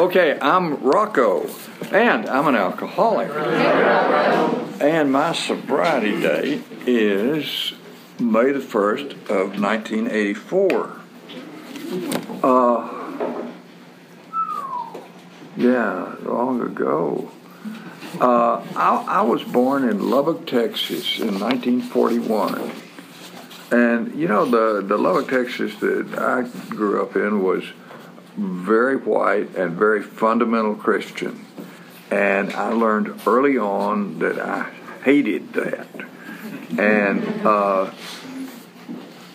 Okay, I'm Rocco, and I'm an alcoholic. And my sobriety date is May the 1st of 1984. Uh, yeah, long ago. Uh, I, I was born in Lubbock, Texas in 1941. And you know, the, the Lubbock, Texas that I grew up in was very white and very fundamental Christian. And I learned early on that I hated that. And uh,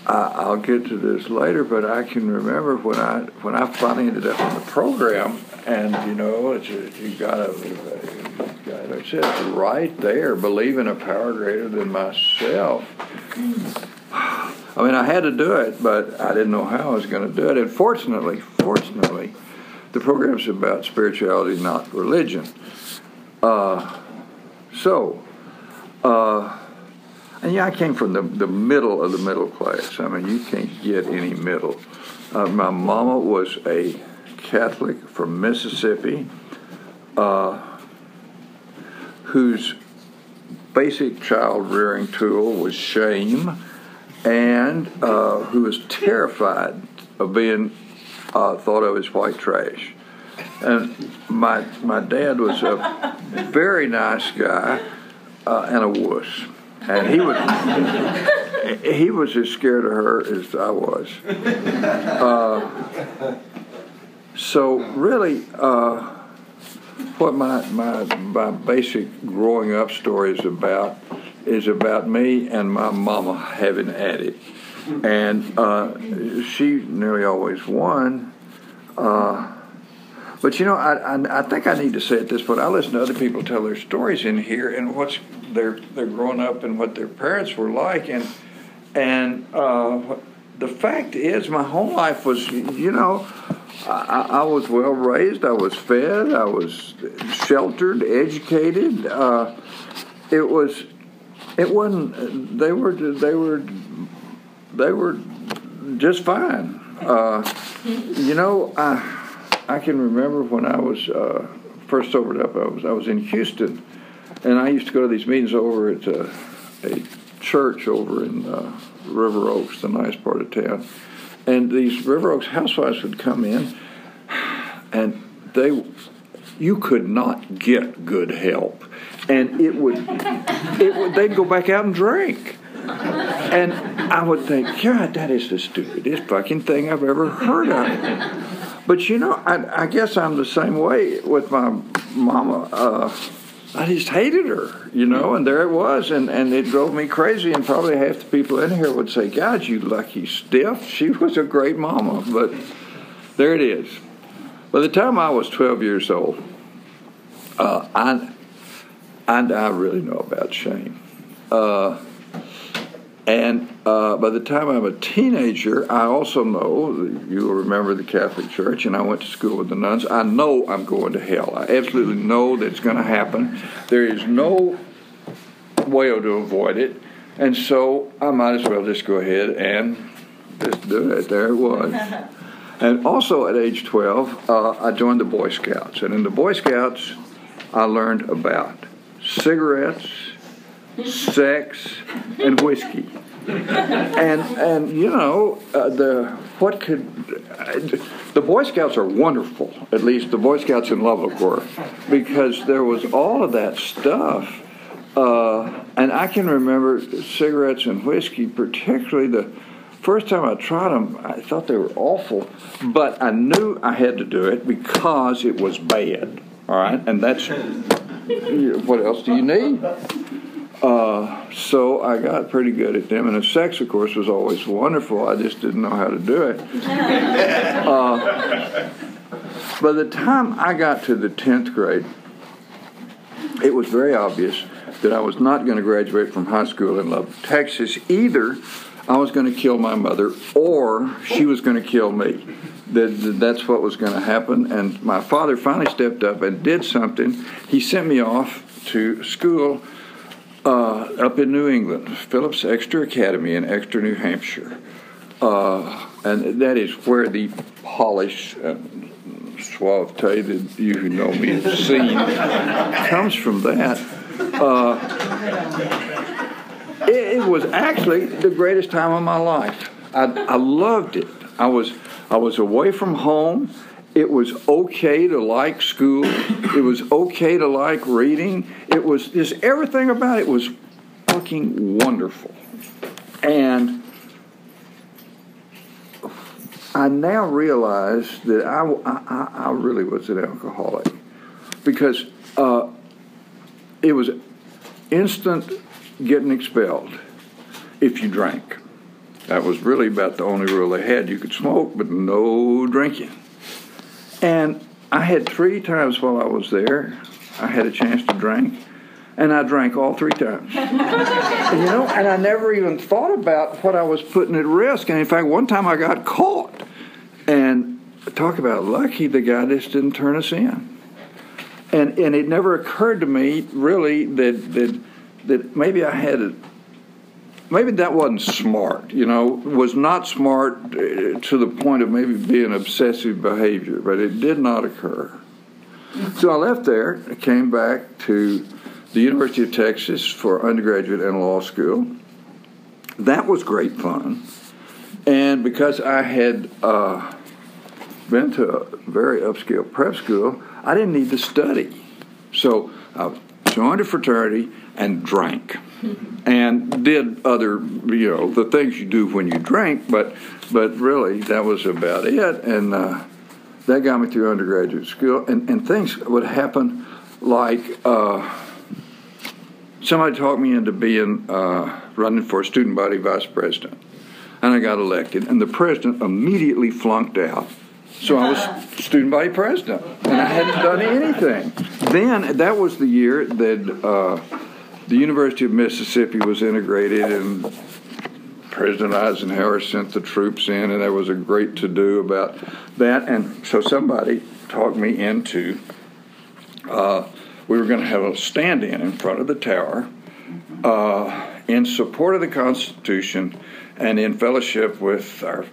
I, will get to this later, but I can remember when I when I finally ended up in the program, and you know, it's a, you got to, it says right there, believe in a power greater than myself. I mean, I had to do it, but I didn't know how I was going to do it. And fortunately, fortunately, the program's about spirituality, not religion. Uh, so, uh, and yeah, I came from the, the middle of the middle class. I mean, you can't get any middle. Uh, my mama was a Catholic from Mississippi, uh, whose basic child rearing tool was shame and uh, who was terrified of being uh, thought of as white trash. And my my dad was a very nice guy uh, and a wuss, and he was he was as scared of her as I was. Uh, so really, uh, what my, my my basic growing up story is about is about me and my mama having at it. And uh, she nearly always won. Uh, but you know, I, I, I, think I need to say at this point, I listen to other people tell their stories in here and what's they're they're growing up and what their parents were like, and and uh, the fact is, my whole life was, you know, I, I, was well raised, I was fed, I was sheltered, educated. Uh, it was it wasn't. They were. They were. They were just fine. Uh, you know, I I can remember when I was uh, first sobered up. I was I was in Houston, and I used to go to these meetings over at a, uh, a church over in uh, River Oaks, the nice part of town. And these River Oaks housewives would come in, and they you could not get good help and it would, it would they'd go back out and drink. And I would think, God, that is the stupidest fucking thing I've ever heard of. But you know, I, I guess I'm the same way with my mama. Uh, I just hated her, you know, and there it was, and, and it drove me crazy. And probably half the people in here would say, God, you lucky stiff. She was a great mama. But there it is. By the time I was 12 years old, uh, I, and I really know about shame. Uh, and uh, by the time I'm a teenager, I also know, you will remember the Catholic Church, and I went to school with the nuns. I know I'm going to hell. I absolutely know that it's going to happen. There is no way to avoid it. And so I might as well just go ahead and just do it. There it was. and also at age 12, uh, I joined the Boy Scouts. And in the Boy Scouts, I learned about cigarettes, sex, and whiskey. And and you know uh, the what could uh, the Boy Scouts are wonderful. At least the Boy Scouts in Lubbock were, because there was all of that stuff. Uh, and I can remember cigarettes and whiskey, particularly the first time I tried them, I thought they were awful, but I knew I had to do it because it was bad. All right, and that's what else do you need? Uh, so I got pretty good at them, and the sex, of course, was always wonderful. I just didn't know how to do it. Uh, by the time I got to the 10th grade, it was very obvious that I was not going to graduate from high school in Lubbock, Texas. Either I was going to kill my mother or she was going to kill me that, that's what was going to happen. And my father finally stepped up and did something. He sent me off to school uh, up in New England, Phillips Exeter Academy in Exeter, New Hampshire. Uh, and that is where the polish, uh, suavity that you who know me have seen comes from that. Uh, it, it, was actually the greatest time of my life. I, I loved it. I was I was away from home. It was okay to like school. It was okay to like reading. It was just everything about it was fucking wonderful. And I now realize that I, I, I really was an alcoholic because uh, it was instant getting expelled if you drank. That was really about the only rule they had. You could smoke, but no drinking. And I had three times while I was there, I had a chance to drink, and I drank all three times. you know, and I never even thought about what I was putting at risk. And in fact, one time I got caught. And talk about lucky, the guy just didn't turn us in. And and it never occurred to me really that that that maybe I had a maybe that wasn't smart, you know, was not smart uh, to the point of maybe being obsessive behavior, but it did not occur. So I left there, came back to the University of Texas for undergraduate and law school. That was great fun. And because I had uh, been to a very upscale prep school, I didn't need to study. So I joined a fraternity and drank. And did other you know the things you do when you drink but but really that was about it. And uh, that got me through undergraduate school. And, and things would happen like uh, somebody talked me into being uh, running for student body vice president. And i got elected. And the president immediately flunked out so I was student body president, and I hadn't done anything. Then that was the year that uh, the University of Mississippi was integrated, and President Eisenhower sent the troops in, and there was a great to do about that. And so somebody talked me into. Uh, we were going to have a stand-in in front of the tower uh, in support of the Constitution and in fellowship with our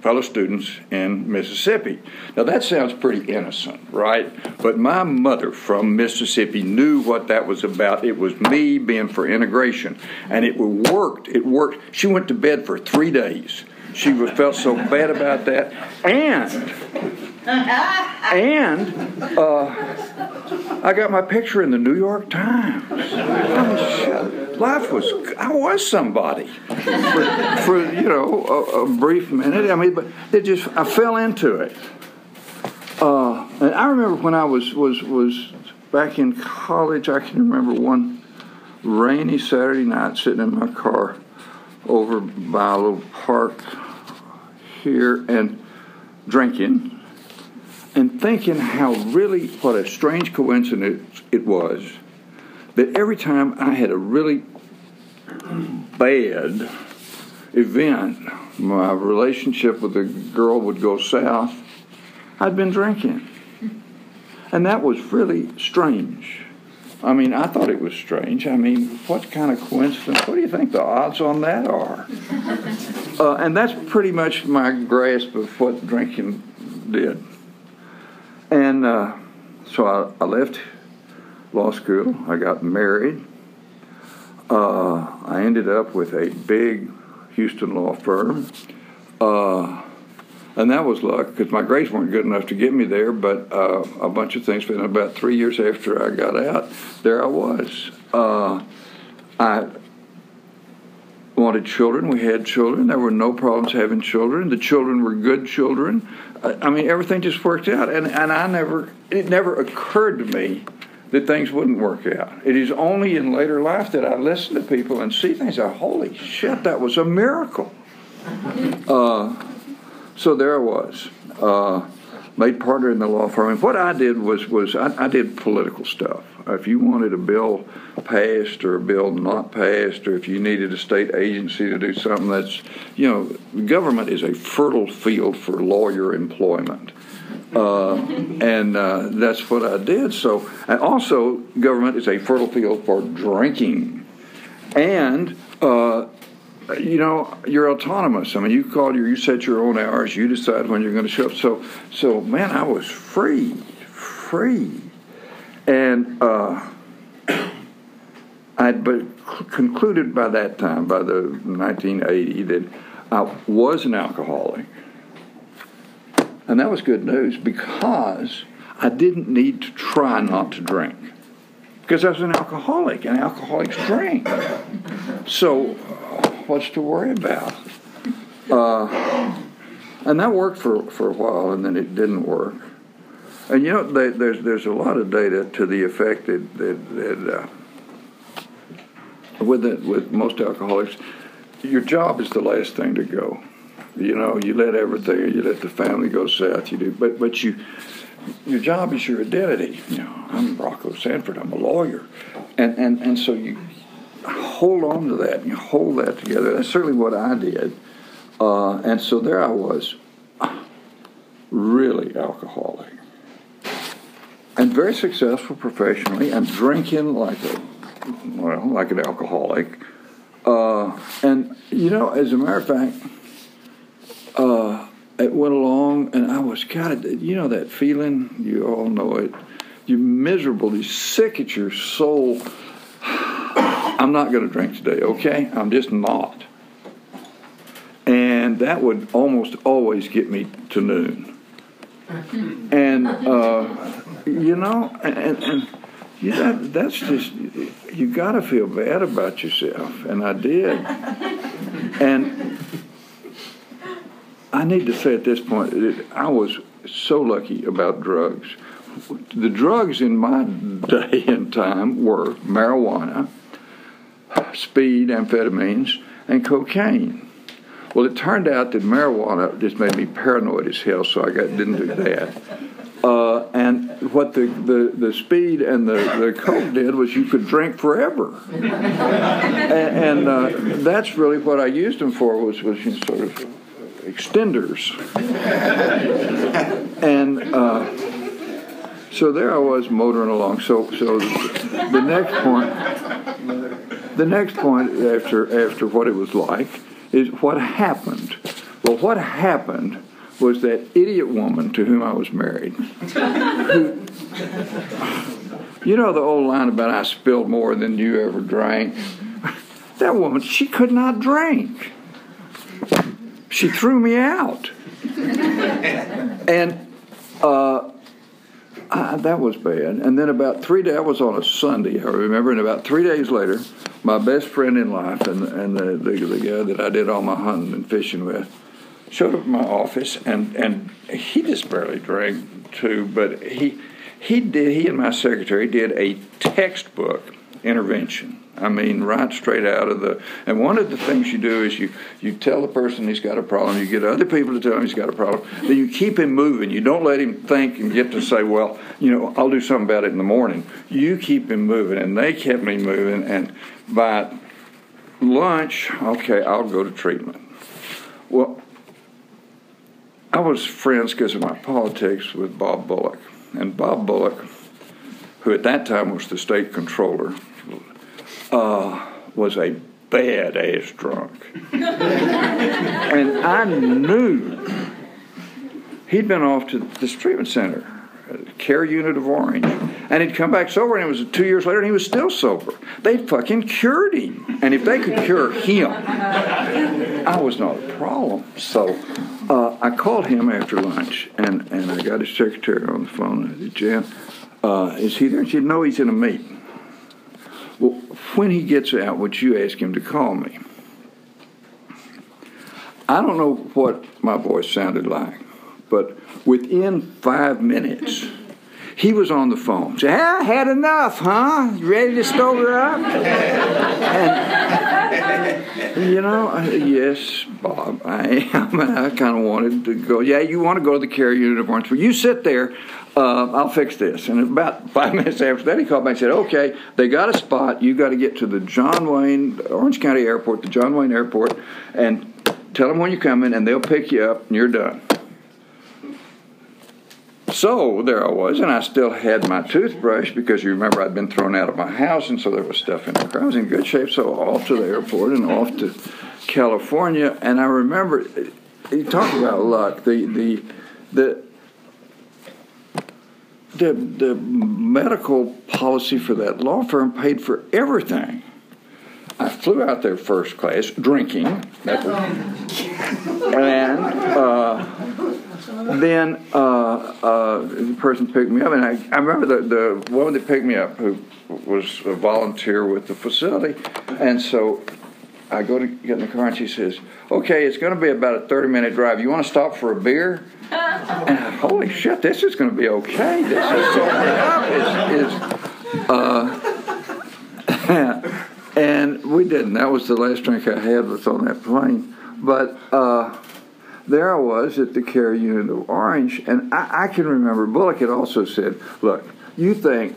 fellow students in Mississippi. Now that sounds pretty innocent, right? But my mother from Mississippi knew what that was about. It was me being for integration, and it worked. It worked. She went to bed for three days. She felt so bad about that, and and uh, I got my picture in the New York Times. I mean, life was I was somebody for, for you know a, a, brief minute. I mean, but it just I fell into it. Uh, and I remember when I was was was back in college. I can remember one rainy Saturday night sitting in my car over by a little park here and drinking and thinking how really what a strange coincidence it was that every time I had a really bad event, my relationship with the girl would go south, I'd been drinking. And that was really strange. I mean, I thought it was strange. I mean, what kind of coincidence? What do you think the odds on that are? Uh, and that's pretty much my grasp of what drinking did. And uh, so I, I, left law school. I got married. Uh, I ended up with a big Houston law firm. Uh, and that was luck because my grades weren't good enough to get me there, but uh, a bunch of things. But about three years after I got out, there I was. Uh, I wanted children. We had children. There were no problems having children. The children were good children. I mean, everything just worked out. And, and I never, it never occurred to me that things wouldn't work out. It is only in later life that I listen to people and see things. I, holy shit, that was a miracle. Uh, so there I was. Uh, made partner in the law firm. And what I did was was I, I, did political stuff. If you wanted a bill passed or a bill not passed, or if you needed a state agency to do something, that's you know, government is a fertile field for lawyer employment. Uh, and uh, that's what I did. So, and also, government is a fertile field for drinking, and uh, you know, you're autonomous. I mean, you call your, you set your own hours. You decide when you're going to show up. So, so man, I was free, free, and uh, I'd but concluded by that time, by the 1980, that I was an alcoholic, and that was good news because I didn't need to try not to drink because I was an alcoholic, and alcoholics drink. So, what's to worry about? Uh, and that worked for, for a while, and then it didn't work. And you know, they, there's there's a lot of data to the effect that that, that uh, with the, with most alcoholics, your job is the last thing to go. You know, you let everything, you let the family go south. You do, but but you your job is your identity. You know, I'm Rocco Sanford. I'm a lawyer, and and and so you hold on to that. And you hold that together. That's certainly what I did. Uh, and so there I was, really alcoholic, and very successful professionally, and drinking like a well, like an alcoholic. Uh, and you know, as a matter of fact. Uh, it went along, and I was of, you know, that feeling, you all know it. You're miserable, you're sick at your soul. I'm not going to drink today, okay? I'm just not. And that would almost always get me to noon. And, uh, you know, and, and you that, that's just, you got to feel bad about yourself. And I did. And I need to say at this point that I was so lucky about drugs. The drugs in my day and time were marijuana, speed, amphetamines, and cocaine. Well, it turned out that marijuana just made me paranoid as hell, so I got, didn't do that. Uh, and what the, the, the speed and the, the coke did was you could drink forever. and, and uh, that's really what I used them for was, was you know, sort of extenders. and uh, so there I was motoring along. So, so the next point, the next point after after what it was like is what happened. Well, what happened was that idiot woman to whom I was married. Who, you know the old line about I spilled more than you ever drank. That woman, she could not drink she threw me out. and uh, I, that was bad. And then about three days, I was on a Sunday, I remember, and about three days later, my best friend in life and, and the, the, the guy that I did all my hunting and fishing with showed up at my office, and, and he just barely drank too, but he, he did, he and my secretary did a textbook intervention I mean, right straight out of the. And one of the things you do is you you tell the person he's got a problem. You get other people to tell him he's got a problem. Then you keep him moving. You don't let him think and get to say, well, you know, I'll do something about it in the morning. You keep him moving, and they kept me moving. And by lunch, okay, I'll go to treatment. Well, I was friends because of my politics with Bob Bullock, and Bob Bullock, who at that time was the state controller uh, was a bad ass drunk. and I knew he'd been off to this treatment center, care unit of Orange, and he'd come back sober, and it was two years later, and he was still sober. They fucking cured him. And if they could cure him, I was not a problem. So uh, I called him after lunch, and, and I got his secretary on the phone. I said, Jan, uh, is he there? She said, no, he's in a meeting. Well, when he gets out, would you ask him to call me? I don't know what my voice sounded like, but within five minutes, he was on the phone. Said, I had enough, huh? You ready to sober up? and, you know, I, yes, Bob, I am. And I kind of wanted to go. Yeah, you want to go to the care unit of Orange? Well, you sit there uh, I'll fix this. And about five minutes after that, he called me and said, okay, they got a spot. You got to get to the John Wayne, Orange County Airport, the John Wayne Airport, and tell them when you're coming, and they'll pick you up, and you're done. So there I was, and I still had my toothbrush because you remember I'd been thrown out of my house, and so there was stuff in there. I was in good shape, so off to the airport and off to California, and I remember you talk about luck. The the the the the medical policy for that law firm paid for everything. I flew out there first class drinking, and uh, then uh, uh, the person picked me up, and I, I remember the the woman that picked me up who was a volunteer with the facility, and so I go to get in the car, and she says, "Okay, it's going to be about a thirty-minute drive. You want to stop for a beer?" And I, holy shit, this is going to be okay. This is so uh, and we didn't. That was the last drink I had was on that plane. But uh, there I was at the care unit of Orange, and I, I can remember Bullock had also said, "Look, you think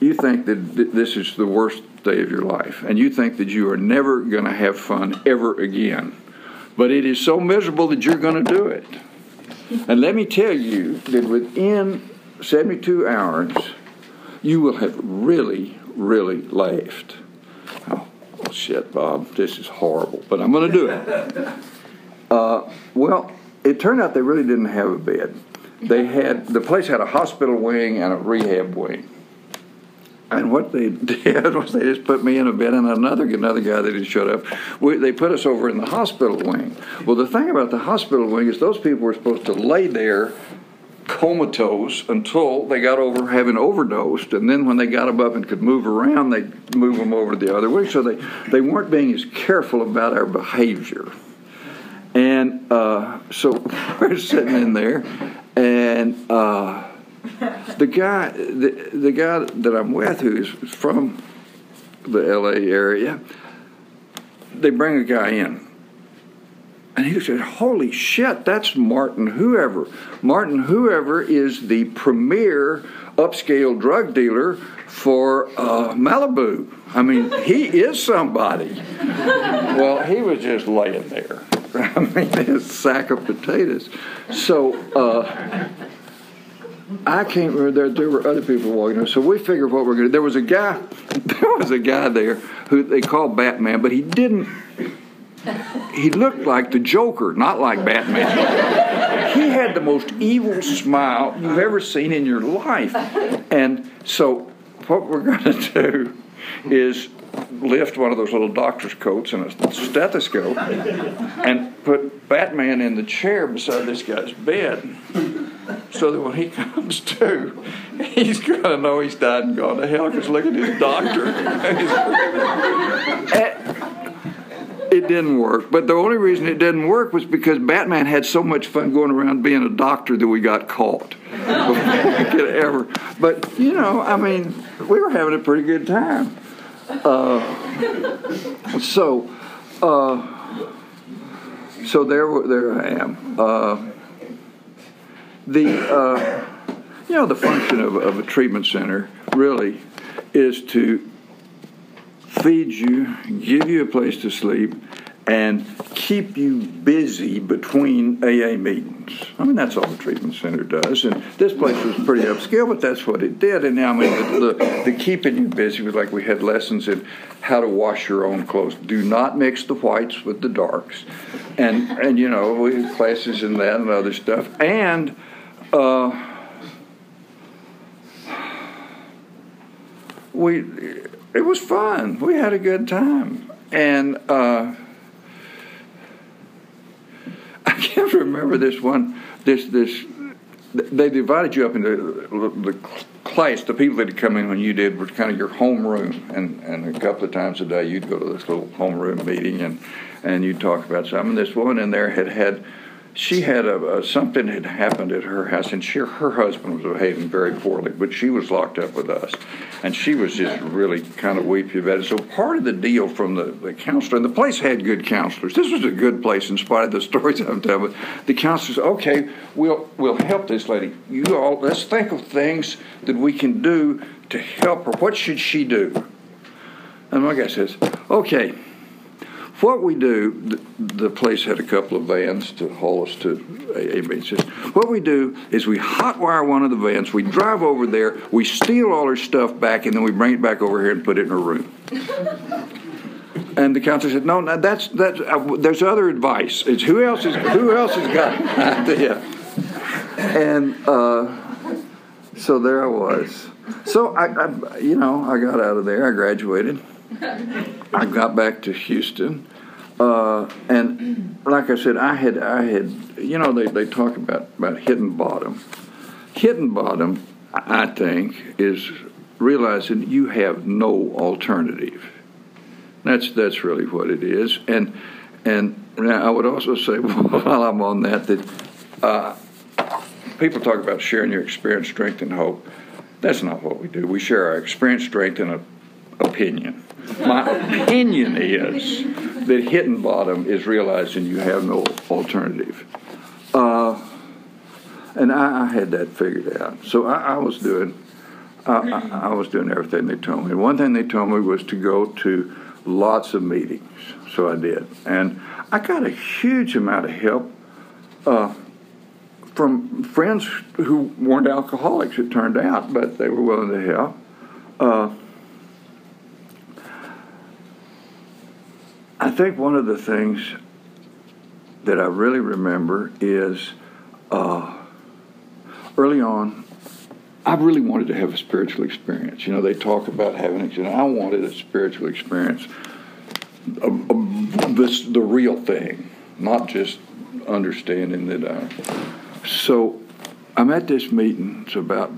you think that th- this is the worst day of your life, and you think that you are never going to have fun ever again, but it is so miserable that you're going to do it." And let me tell you that within 72 hours, you will have really, really laughed. Oh, shit, Bob, this is horrible, but I'm going to do it. Uh, well, it turned out they really didn't have a bed. They had the place had a hospital wing and a rehab wing. And what they did was they just put me in a bed and another another guy that had showed up. We, they put us over in the hospital wing. Well, the thing about the hospital wing is those people were supposed to lay there comatose until they got over having overdosed, and then when they got them up and could move around, they move them over to the other wing. So they they weren't being as careful about our behavior. And uh, so we're sitting in there, the guy, the, the guy that I'm with, who is from the L.A. area, they bring a guy in, and he said, "Holy shit, that's Martin Whoever. Martin Whoever is the premier upscale drug dealer for uh, Malibu. I mean, he is somebody." well, he was just laying there. I mean, a sack of potatoes. So. Uh, I can't remember. There, there were other people walking. There. So we figured what we're going to. Do. There was a guy. There was a guy there who they called Batman, but he didn't. He looked like the Joker, not like Batman. he had the most evil smile you've ever seen in your life. And so, what we're going to do is lift one of those little doctor's coats and a stethoscope and put Batman in the chair beside this guy's bed so that when he comes to, he's going to know he's died and gone to hell because look at his doctor. it didn't work. But the only reason it didn't work was because Batman had so much fun going around being a doctor that we got caught. could ever. But, you know, I mean, we were having a pretty good time. Uh, so, uh, so there, there I am. Uh, the uh, you know the function of, of a treatment center really is to feed you, give you a place to sleep, and keep you busy between AA meetings. I mean, that's all the treatment center does. And this place was pretty upscale, but that's what it did. And now, I mean, the, the, the, keeping you busy was like we had lessons in how to wash your own clothes. Do not mix the whites with the darks. And, and you know, we had classes in that and other stuff. And uh, we it was fun. We had a good time, and uh, I can't remember this one. This this they divided you up into the class. The people that had come in when you did were kind of your homeroom, and and a couple of times a day you'd go to this little homeroom meeting and and you'd talk about something. This woman in there had had she had a, a, something had happened at her house, and she, her husband was behaving very poorly, but she was locked up with us, and she was just really kind of weepy about it. So part of the deal from the, the counselor, and the place had good counselors. This was a good place in spite of the stories I'm telling. But the counselors, okay, we'll we'll help this lady. You all, let's think of things that we can do to help her. What should she do? And my guy says, okay what we do, the, the, place had a couple of vans to haul us to meetings. What we do is we hotwire one of the vans, we drive over there, we steal all her stuff back, and then we bring it back over here and put it in her room. And the counselor said, "No, no that's that's. Uh, there's other advice. It's who else is who else has got an idea." And uh, so there I was. So I, I, you know, I got out of there. I graduated. I got back to Houston, uh, and like I said, I had, I had, you know, they, they talk about about hitting bottom. Hitting bottom, I think, is realizing you have no alternative. That's that's really what it is. And and I would also say while I'm on that that uh, people talk about sharing your experience, strength, and hope. That's not what we do. We share our experience, strength, and a, opinion. My opinion is that hitting bottom is realizing you have no alternative. Uh, and I, I, had that figured out. So I, I was doing, I, I, was doing everything they told me. One thing they told me was to go to lots of meetings. So I did, and I got a huge amount of help uh, from friends who weren't alcoholics. It turned out, but they were willing to help. Uh, I think one of the things that I really remember is uh, early on, I really wanted to have a spiritual experience. You know, they talk about having it. I wanted a spiritual experience, a, a, this the real thing, not just understanding that. Uh, so, I'm at this meeting. It's about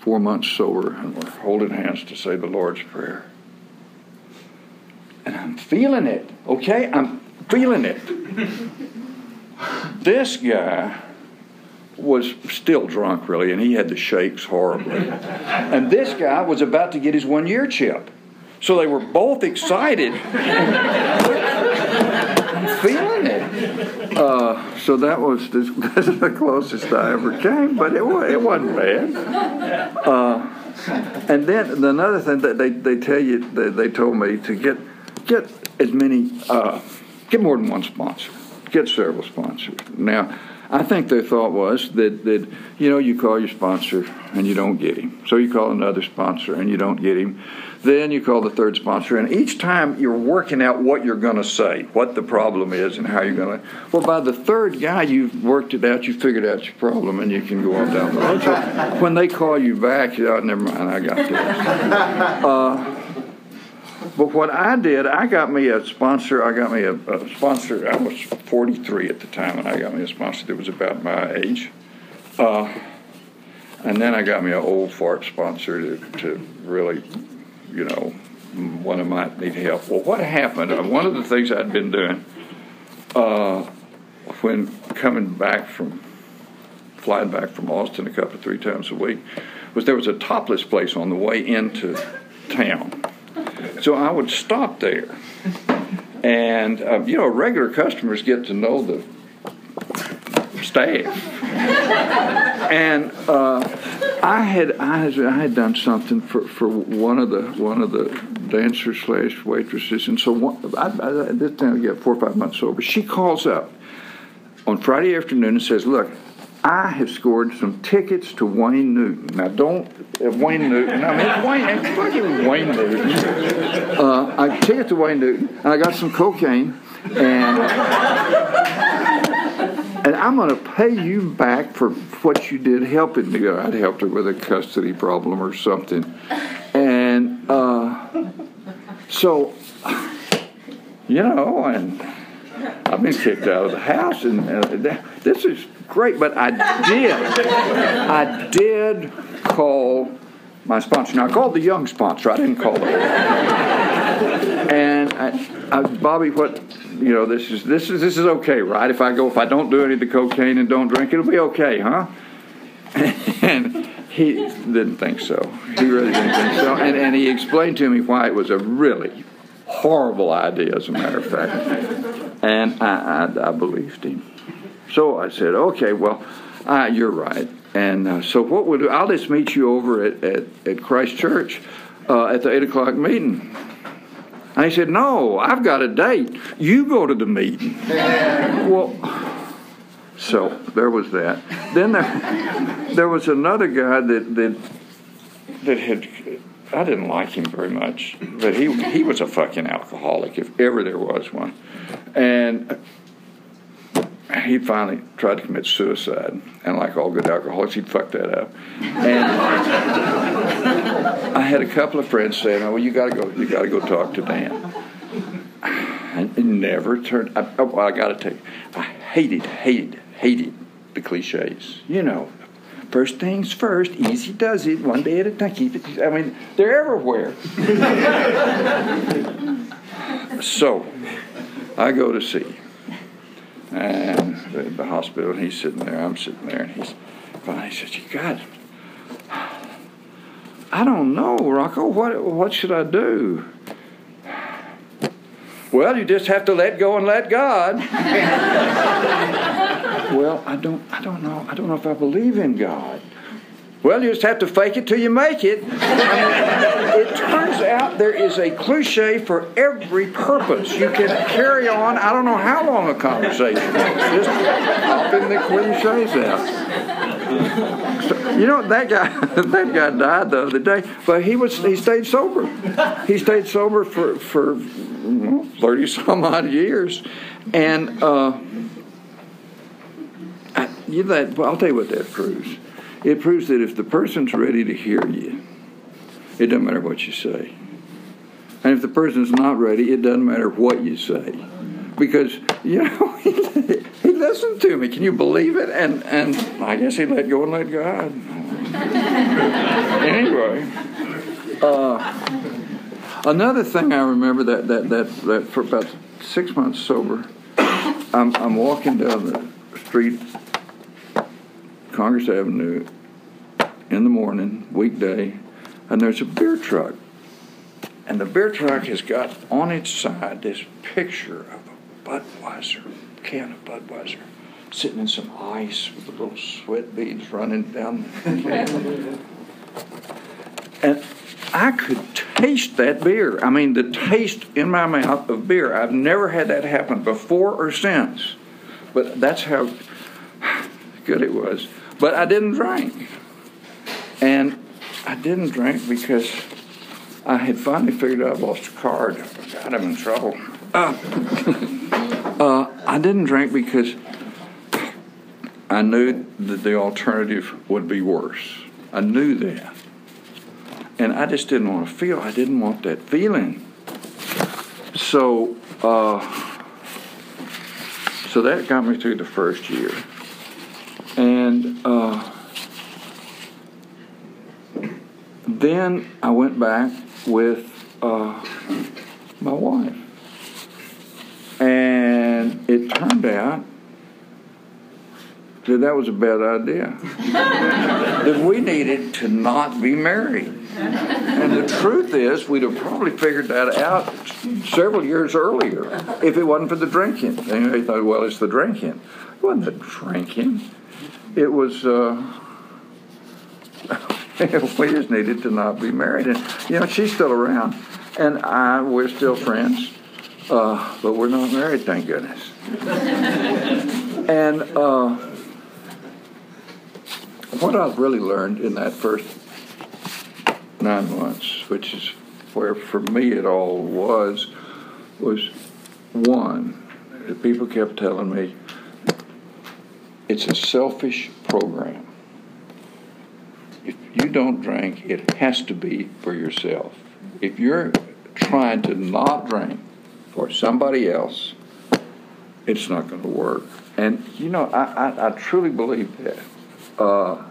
four months sober, and we're holding hands to say the Lord's Prayer, and I'm feeling it. Okay, I'm feeling it. this guy was still drunk, really, and he had the shakes horribly. and this guy was about to get his one year chip. So they were both excited, I'm feeling it. Uh, so that was the, that's the closest I ever came, but it, it wasn't bad. Uh, and then another thing that they, they tell you, they, they told me to get get as many, uh, get more than one sponsor, get several sponsors. Now, I think their thought was that, that you know you call your sponsor and you don't get him, so you call another sponsor and you don't get him. Then you call the third sponsor, and each time you're working out what you're going to say, what the problem is, and how you're going to. Well, by the third guy, you've worked it out, you figured out your problem, and you can go on down the road. So when they call you back, you oh, never mind, I got this. Uh, but what I did, I got me a sponsor. I got me a, a, sponsor. I was 43 at the time, and I got me a sponsor that was about my age. Uh, and then I got me an old fart sponsor to, to really, you know, one of might need help. Well, what happened? Uh, one of the things I'd been doing uh, when coming back from flying back from Austin a couple of three times a week was there was a topless place on the way into town so I would stop there. And, uh, you know, regular customers get to know the staff. and uh, I had I had I had done something for, for one of the one of the dancers slash waitresses, and so one, I, I, this time I get four or five months sober. She calls up on Friday afternoon and says, "Look, I have scored some tickets to Wayne Newton. Now, don't uh, Wayne Newton. I mean, Wayne, fucking Wayne Newton. Uh, I ticket to Wayne Newton, and I got some cocaine, and and I'm going to pay you back for what you did helping me. I'd helped her with a custody problem or something, and uh, so you know, and I've been kicked out of the house, and uh, this is great. But I did, I did call my sponsor. Now I called the young sponsor. I didn't call the and I, I, Bobby, what you know, this is this is this is okay, right? If I go, if I don't do any of the cocaine and don't drink, it'll be okay, huh? and he didn't think so. He really didn't think so. And, and he explained to me why it was a really horrible idea, as a matter of fact. And I, I, I believed him. So I said, okay, well, uh, you're right. And uh, so what would I'll just meet you over at, at, at Christ Church uh, at the 8 o'clock meeting. And he said, no, I've got a date. You go to the meeting. well, so there was that. Then there, there was another guy that, that, that had I didn't like him very much, but he he was a fucking alcoholic if ever there was one, and he finally tried to commit suicide, and like all good alcoholics, he'd fuck that up. And I had a couple of friends saying, "Oh, well, you got to go, you got to go talk to Dan." I never turned. I, oh, I got to tell you, I hated, hated, hated the cliches. You know, first things first, easy does it, one day at a time. Keep it. I mean, they're everywhere. so, I go to see and the, the hospital, he's sitting there. I'm sitting there, and he's finally says, "You got." I don't know, Rocco. What what should I do? Well, you just have to let go and let God. well, I don't I don't know. I don't know if I believe in God. Well, you just have to fake it till you make it. I mean, it turns out there is a cliche for every purpose. You can carry on, I don't know how long a conversation, just popping the cliches out. So, you know, that guy, that guy died the other day, but he was he stayed sober. He stayed sober for for thirty some odd years, and uh, you that well, I'll tell you what that proves it proves that if the person's ready to hear you, it doesn't matter what you say. And if the person's not ready, it doesn't matter what you say. Because, you know, he, listened to me. Can you believe it? And, and I guess he let go and let God. anyway, uh, another thing I remember that, that, that, that for about six months sober, I'm, I'm walking down the street Congress Avenue in the morning, weekday, and there's a beer truck. And the beer truck has got on its side this picture of a Budweiser, can of Budweiser, sitting in some ice with the little sweat beads running down the can. and I could taste that beer. I mean, the taste in my mouth of beer. I've never had that happen before or since. But that's how good it was. But I didn't drink. And I didn't drink because I had finally figured out I lost a card. God, I'm in trouble. Uh, uh, I didn't drink because I knew that the alternative would be worse. I knew that. And I just didn't want to feel, I didn't want that feeling. So, uh, so that got me through the first year. And uh, then I went back with uh, my wife. And it turned out that that was a bad idea. that we needed to not be married. And the truth is, we'd have probably figured that out several years earlier if it wasn't for the drinking. And they thought, well, it's the drinking. It wasn't the drinking it was uh, we just needed to not be married, and you know she's still around, and I we're still friends, uh, but we're not married, thank goodness. and uh, what I've really learned in that first nine months, which is where for me it all was, was one. People kept telling me it's a selfish program. If you don't drink, it has to be for yourself. If you're trying to not drink for somebody else, it's not going to work. And you know, I, I, I truly believe that. Uh,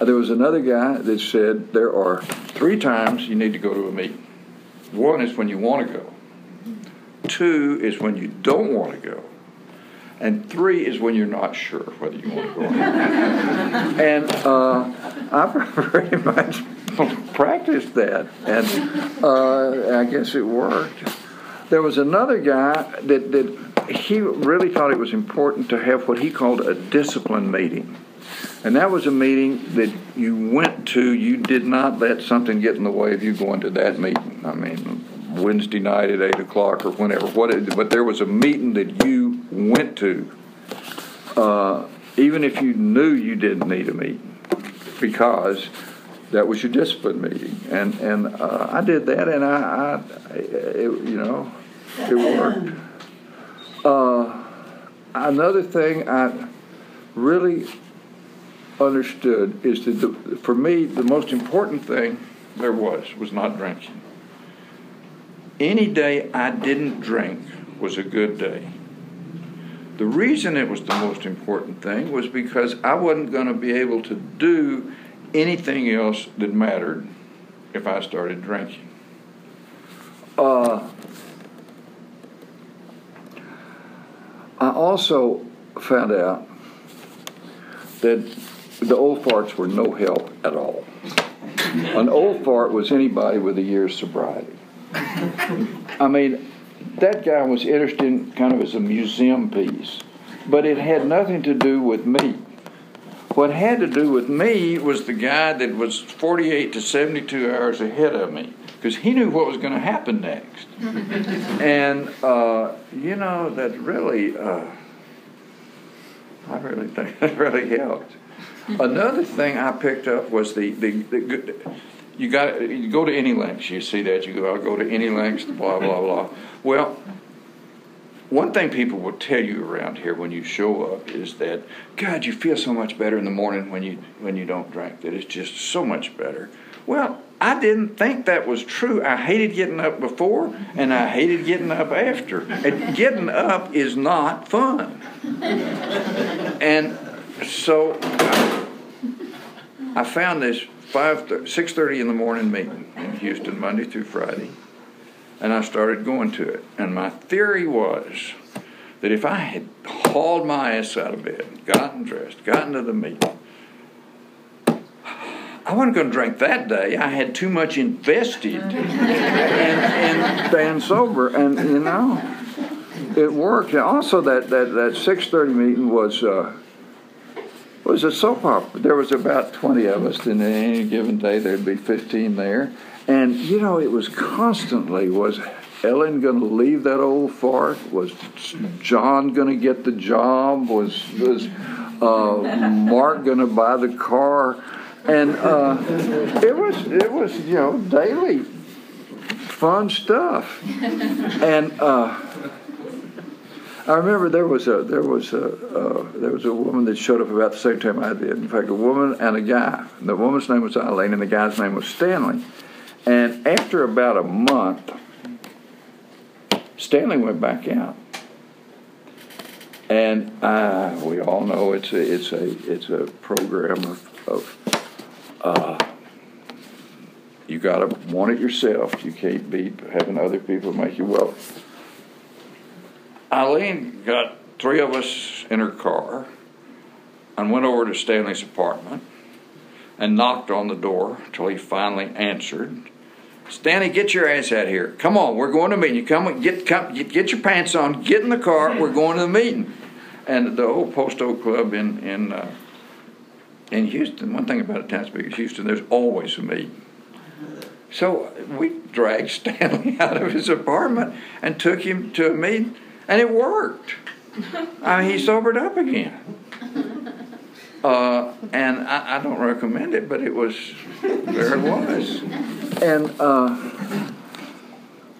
there was another guy that said there are three times you need to go to a meeting. One is when you want to go. Two is when you don't want to go. And three is when you're not sure whether you want to go or not. and uh, I pretty much practiced that, and uh, I guess it worked. There was another guy that, that he really thought it was important to have what he called a discipline meeting. And that was a meeting that you went to, you did not let something get in the way of you going to that meeting. I mean, Wednesday night at 8 o'clock or whenever. What it, but there was a meeting that you went to, uh, even if you knew you didn't need a meeting, because that was your discipline meeting, and and uh, I did that, and I, I it, you know, it worked. Uh, another thing I really understood is that the, for me the most important thing there was was not drinking. Any day I didn't drink was a good day. The reason it was the most important thing was because I wasn't going to be able to do anything else that mattered if I started drinking. Uh, I also found out that the old farts were no help at all. An old fart was anybody with a year's sobriety. I mean, that guy was interested in kind of as a museum piece, but it had nothing to do with me. What had to do with me was the guy that was 48 to 72 hours ahead of me because he knew what was going to happen next. and, uh, you know, that really, uh, I really think that really helped. Another thing I picked up was the, the, the you got you go to any lengths. You see that you go, I'll go to any lengths. Blah blah blah. Well, one thing people will tell you around here when you show up is that God, you feel so much better in the morning when you when you don't drink. That it's just so much better. Well, I didn't think that was true. I hated getting up before, and I hated getting up after. And getting up is not fun. And so I found this five six thirty in the morning meeting in Houston Monday through Friday, and I started going to it. And my theory was that if I had hauled my ass out of bed, gotten dressed, gotten to the meeting, I wasn't going to drink that day. I had too much invested in, in staying sober, and you know, it worked. And also, that that that six thirty meeting was. Uh, was a soap opera. There was about 20 of us, and any given day there'd be 15 there. And, you know, it was constantly, was Ellen going to leave that old fart? Was John going to get the job? Was, was uh, Mark going to buy the car? And uh, it was, it was, you know, daily fun stuff. And, uh, I remember there was a there was a uh, there was a woman that showed up about the same time I did. In fact, a woman and a guy. The woman's name was Eileen, and the guy's name was Stanley. And after about a month, Stanley went back out, and uh, we all know it's a it's a it's a program of, of uh, you got to want it yourself. You can't be having other people make you well. Eileen got three of us in her car and went over to Stanley's apartment and knocked on the door until he finally answered. Stanley, get your ass out here. Come on, we're going to meeting. You come, get, come, get, get your pants on, get in the car. We're going to the meeting. And the old Post Oak Club in in uh, in Houston. One thing about a town big as Houston, there's always a meeting. So we dragged Stanley out of his apartment and took him to a meeting and it worked. I mean, he sobered up again. Uh, and I, I, don't recommend it, but it was, there it was. And uh,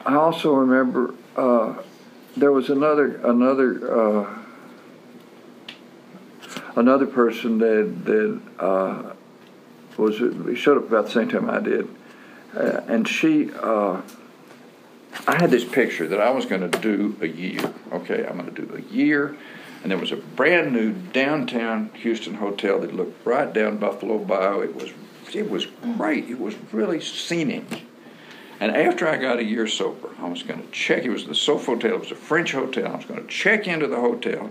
I also remember uh, there was another, another, uh, another person that, that uh, was, showed up about the same time I did. Uh, and she, I had this picture that I was going to do a year. Okay, I'm going to do a year. And there was a brand new downtown Houston hotel that looked right down Buffalo Bayou. It was it was great. It was really scenic. And after I got a year sober, I was going to check. It was the Sofitel. It was a French hotel. I was going to check into the hotel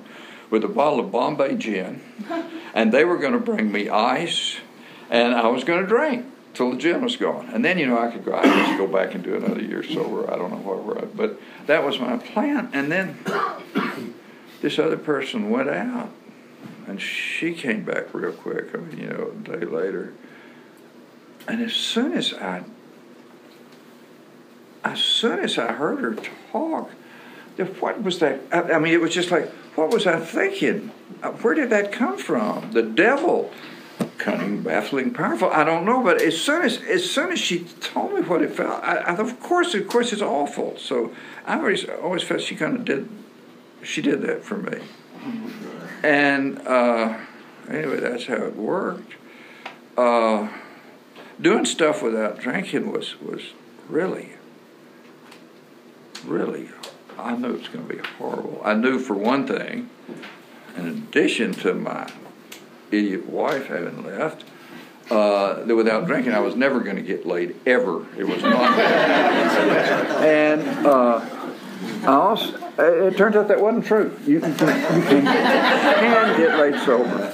with a bottle of Bombay gin, and they were going to bring me ice, and I was going to drink till the gym was gone. And then, you know, I could go, I just go back and do another year sober. I don't know whatever. But that was my plan. And then this other person went out, and she came back real quick. I mean, you know, a day later. And as soon as I, as soon as I heard her talk, what was that? I mean, it was just like, what was I thinking? Uh, where did that come from? The devil cunning baffling, powerful. I don't know, but as soon as as soon as she told me what it felt, I, I, of course, of course, it's awful. So I always always felt she kind of did, she did that for me. And uh, anyway, that's how it worked. Uh, doing stuff without drinking was was really, really. I knew it was going to be horrible. I knew for one thing, in addition to my idiot wife having left, uh, that without drinking, I was never going to get laid ever. It was not. and uh, I also, it turns out that wasn't true. You, you, can, you can, can get laid sober.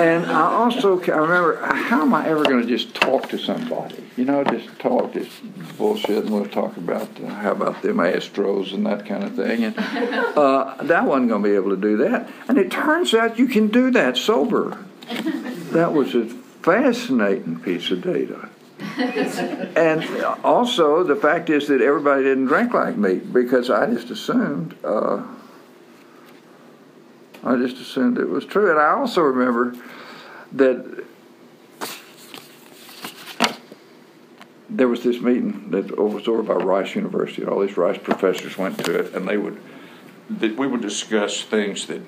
And I also I remember, how am I ever going to just talk to somebody? You know, just talk, just bullshit, and we'll talk about uh, how about them Astros and that kind of thing. And uh, that wasn't going to be able to do that. And it turns out you can do that sober. That was a fascinating piece of data. and also, the fact is that everybody didn't drink like me because I just assumed. Uh, I just assumed it was true. And I also remember that there was this meeting that was over by Rice University. And all these Rice professors went to it, and they would that we would discuss things that,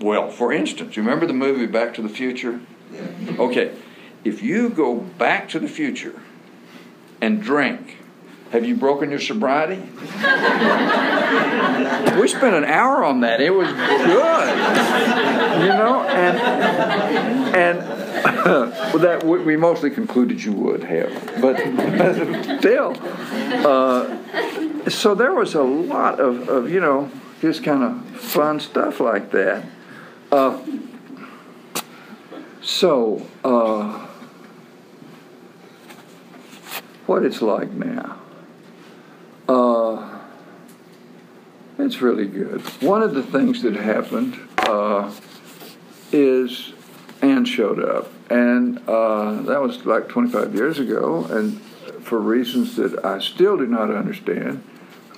well, for instance, you remember the movie Back to the Future? Yeah. Okay, if you go back to the future and drink have you broken your sobriety? we spent an hour on that. It was good, you know, and and well, that we mostly concluded you would have, but still. Uh, so there was a lot of, of you know just kind of fun stuff like that. Uh, so. Uh, what it's like now. Uh, it's really good. One of the things that happened uh, is Anne showed up, and uh, that was like 25 years ago, and for reasons that I still do not understand.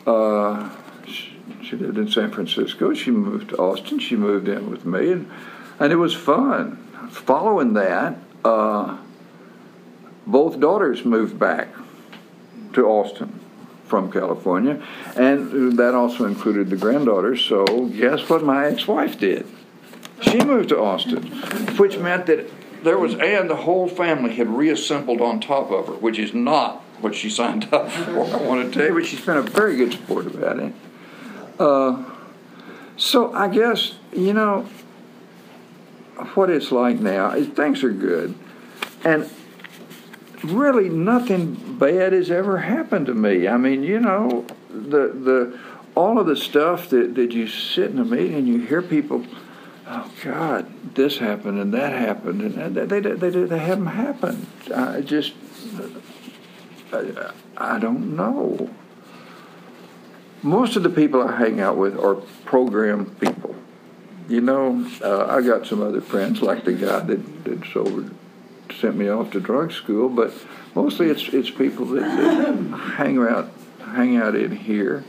Uh, she, she lived in San Francisco. She moved to Austin. She moved in with me, and, and it was fun. Following that, uh, both daughters moved back to Austin from California, and that also included the granddaughter. So, guess what my ex wife did? She moved to Austin, which meant that there was, and the whole family had reassembled on top of her, which is not what she signed up for, I want to tell you, but she's been a very good sport about it. Uh, so, I guess, you know, what it's like now things are good. And really nothing bad has ever happened to me. I mean, you know, the the all of the stuff that, that you sit in a meeting and you hear people, oh God, this happened and that happened and they they they, they, haven't happened. I just I, I don't know. Most of the people I hang out with are program people. You know, uh, I got some other friends like the guy that that sobered sent me off to drug school, but mostly it's it's people that, that hang out hang out in here.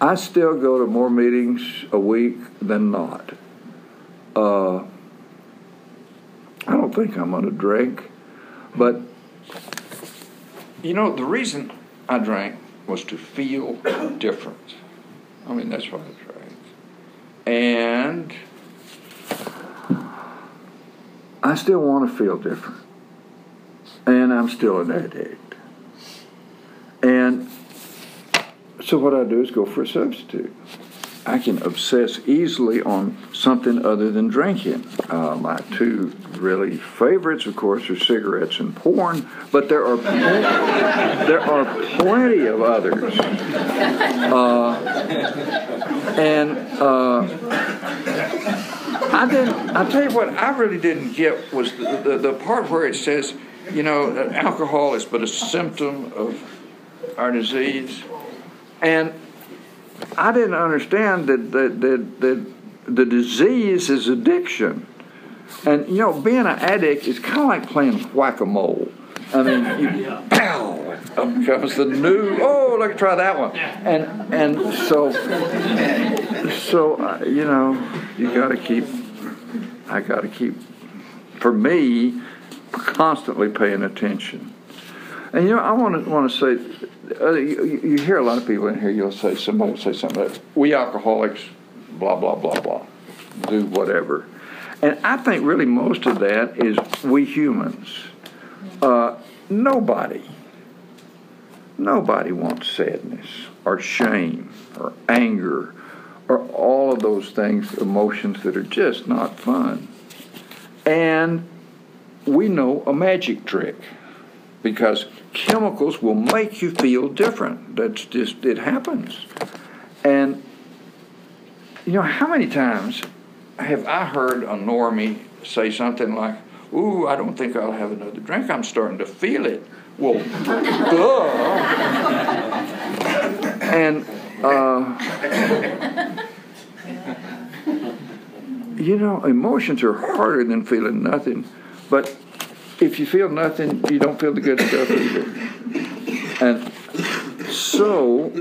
I still go to more meetings a week than not. Uh, I don't think I'm going to drink, but you know the reason I drank was to feel different. I mean that's why I drank, and I still want to feel different. And I'm still an addict. And so what I do is go for a substitute. I can obsess easily on something other than drinking. Uh, my two really favorites, of course, are cigarettes and porn, but there are pl- there are plenty of others. Uh, and uh, I didn't. I tell you what, I really didn't get was the, the, the part where it says, you know, alcohol is but a symptom of our disease, and I didn't understand that that that, that the disease is addiction, and you know, being an addict is kind of like playing whack a mole. I mean, you, pow, up comes the new. Oh, let's try that one, and and so so uh, you know, you got to keep I got to keep for me, constantly paying attention. And you know, I want to want to say, uh, you, you hear a lot of people in here. You'll say somebody will say something like, "We alcoholics, blah blah blah blah, do whatever," and I think really most of that is we humans. Uh, nobody, nobody wants sadness or shame or anger or all of those things, emotions that are just not fun. And we know a magic trick because chemicals will make you feel different. That's just, it happens. And, you know, how many times have I heard a normie say something like, Ooh, I don't think I'll have another drink. I'm starting to feel it. Well, duh. and, uh, you know, emotions are harder than feeling nothing. But if you feel nothing, you don't feel the good stuff either. And so,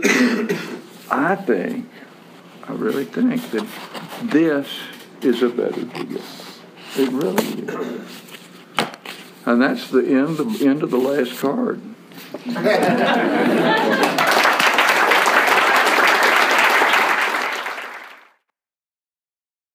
I think, I really think that this is a better deal. It really is. And that's the end of, end of the last card.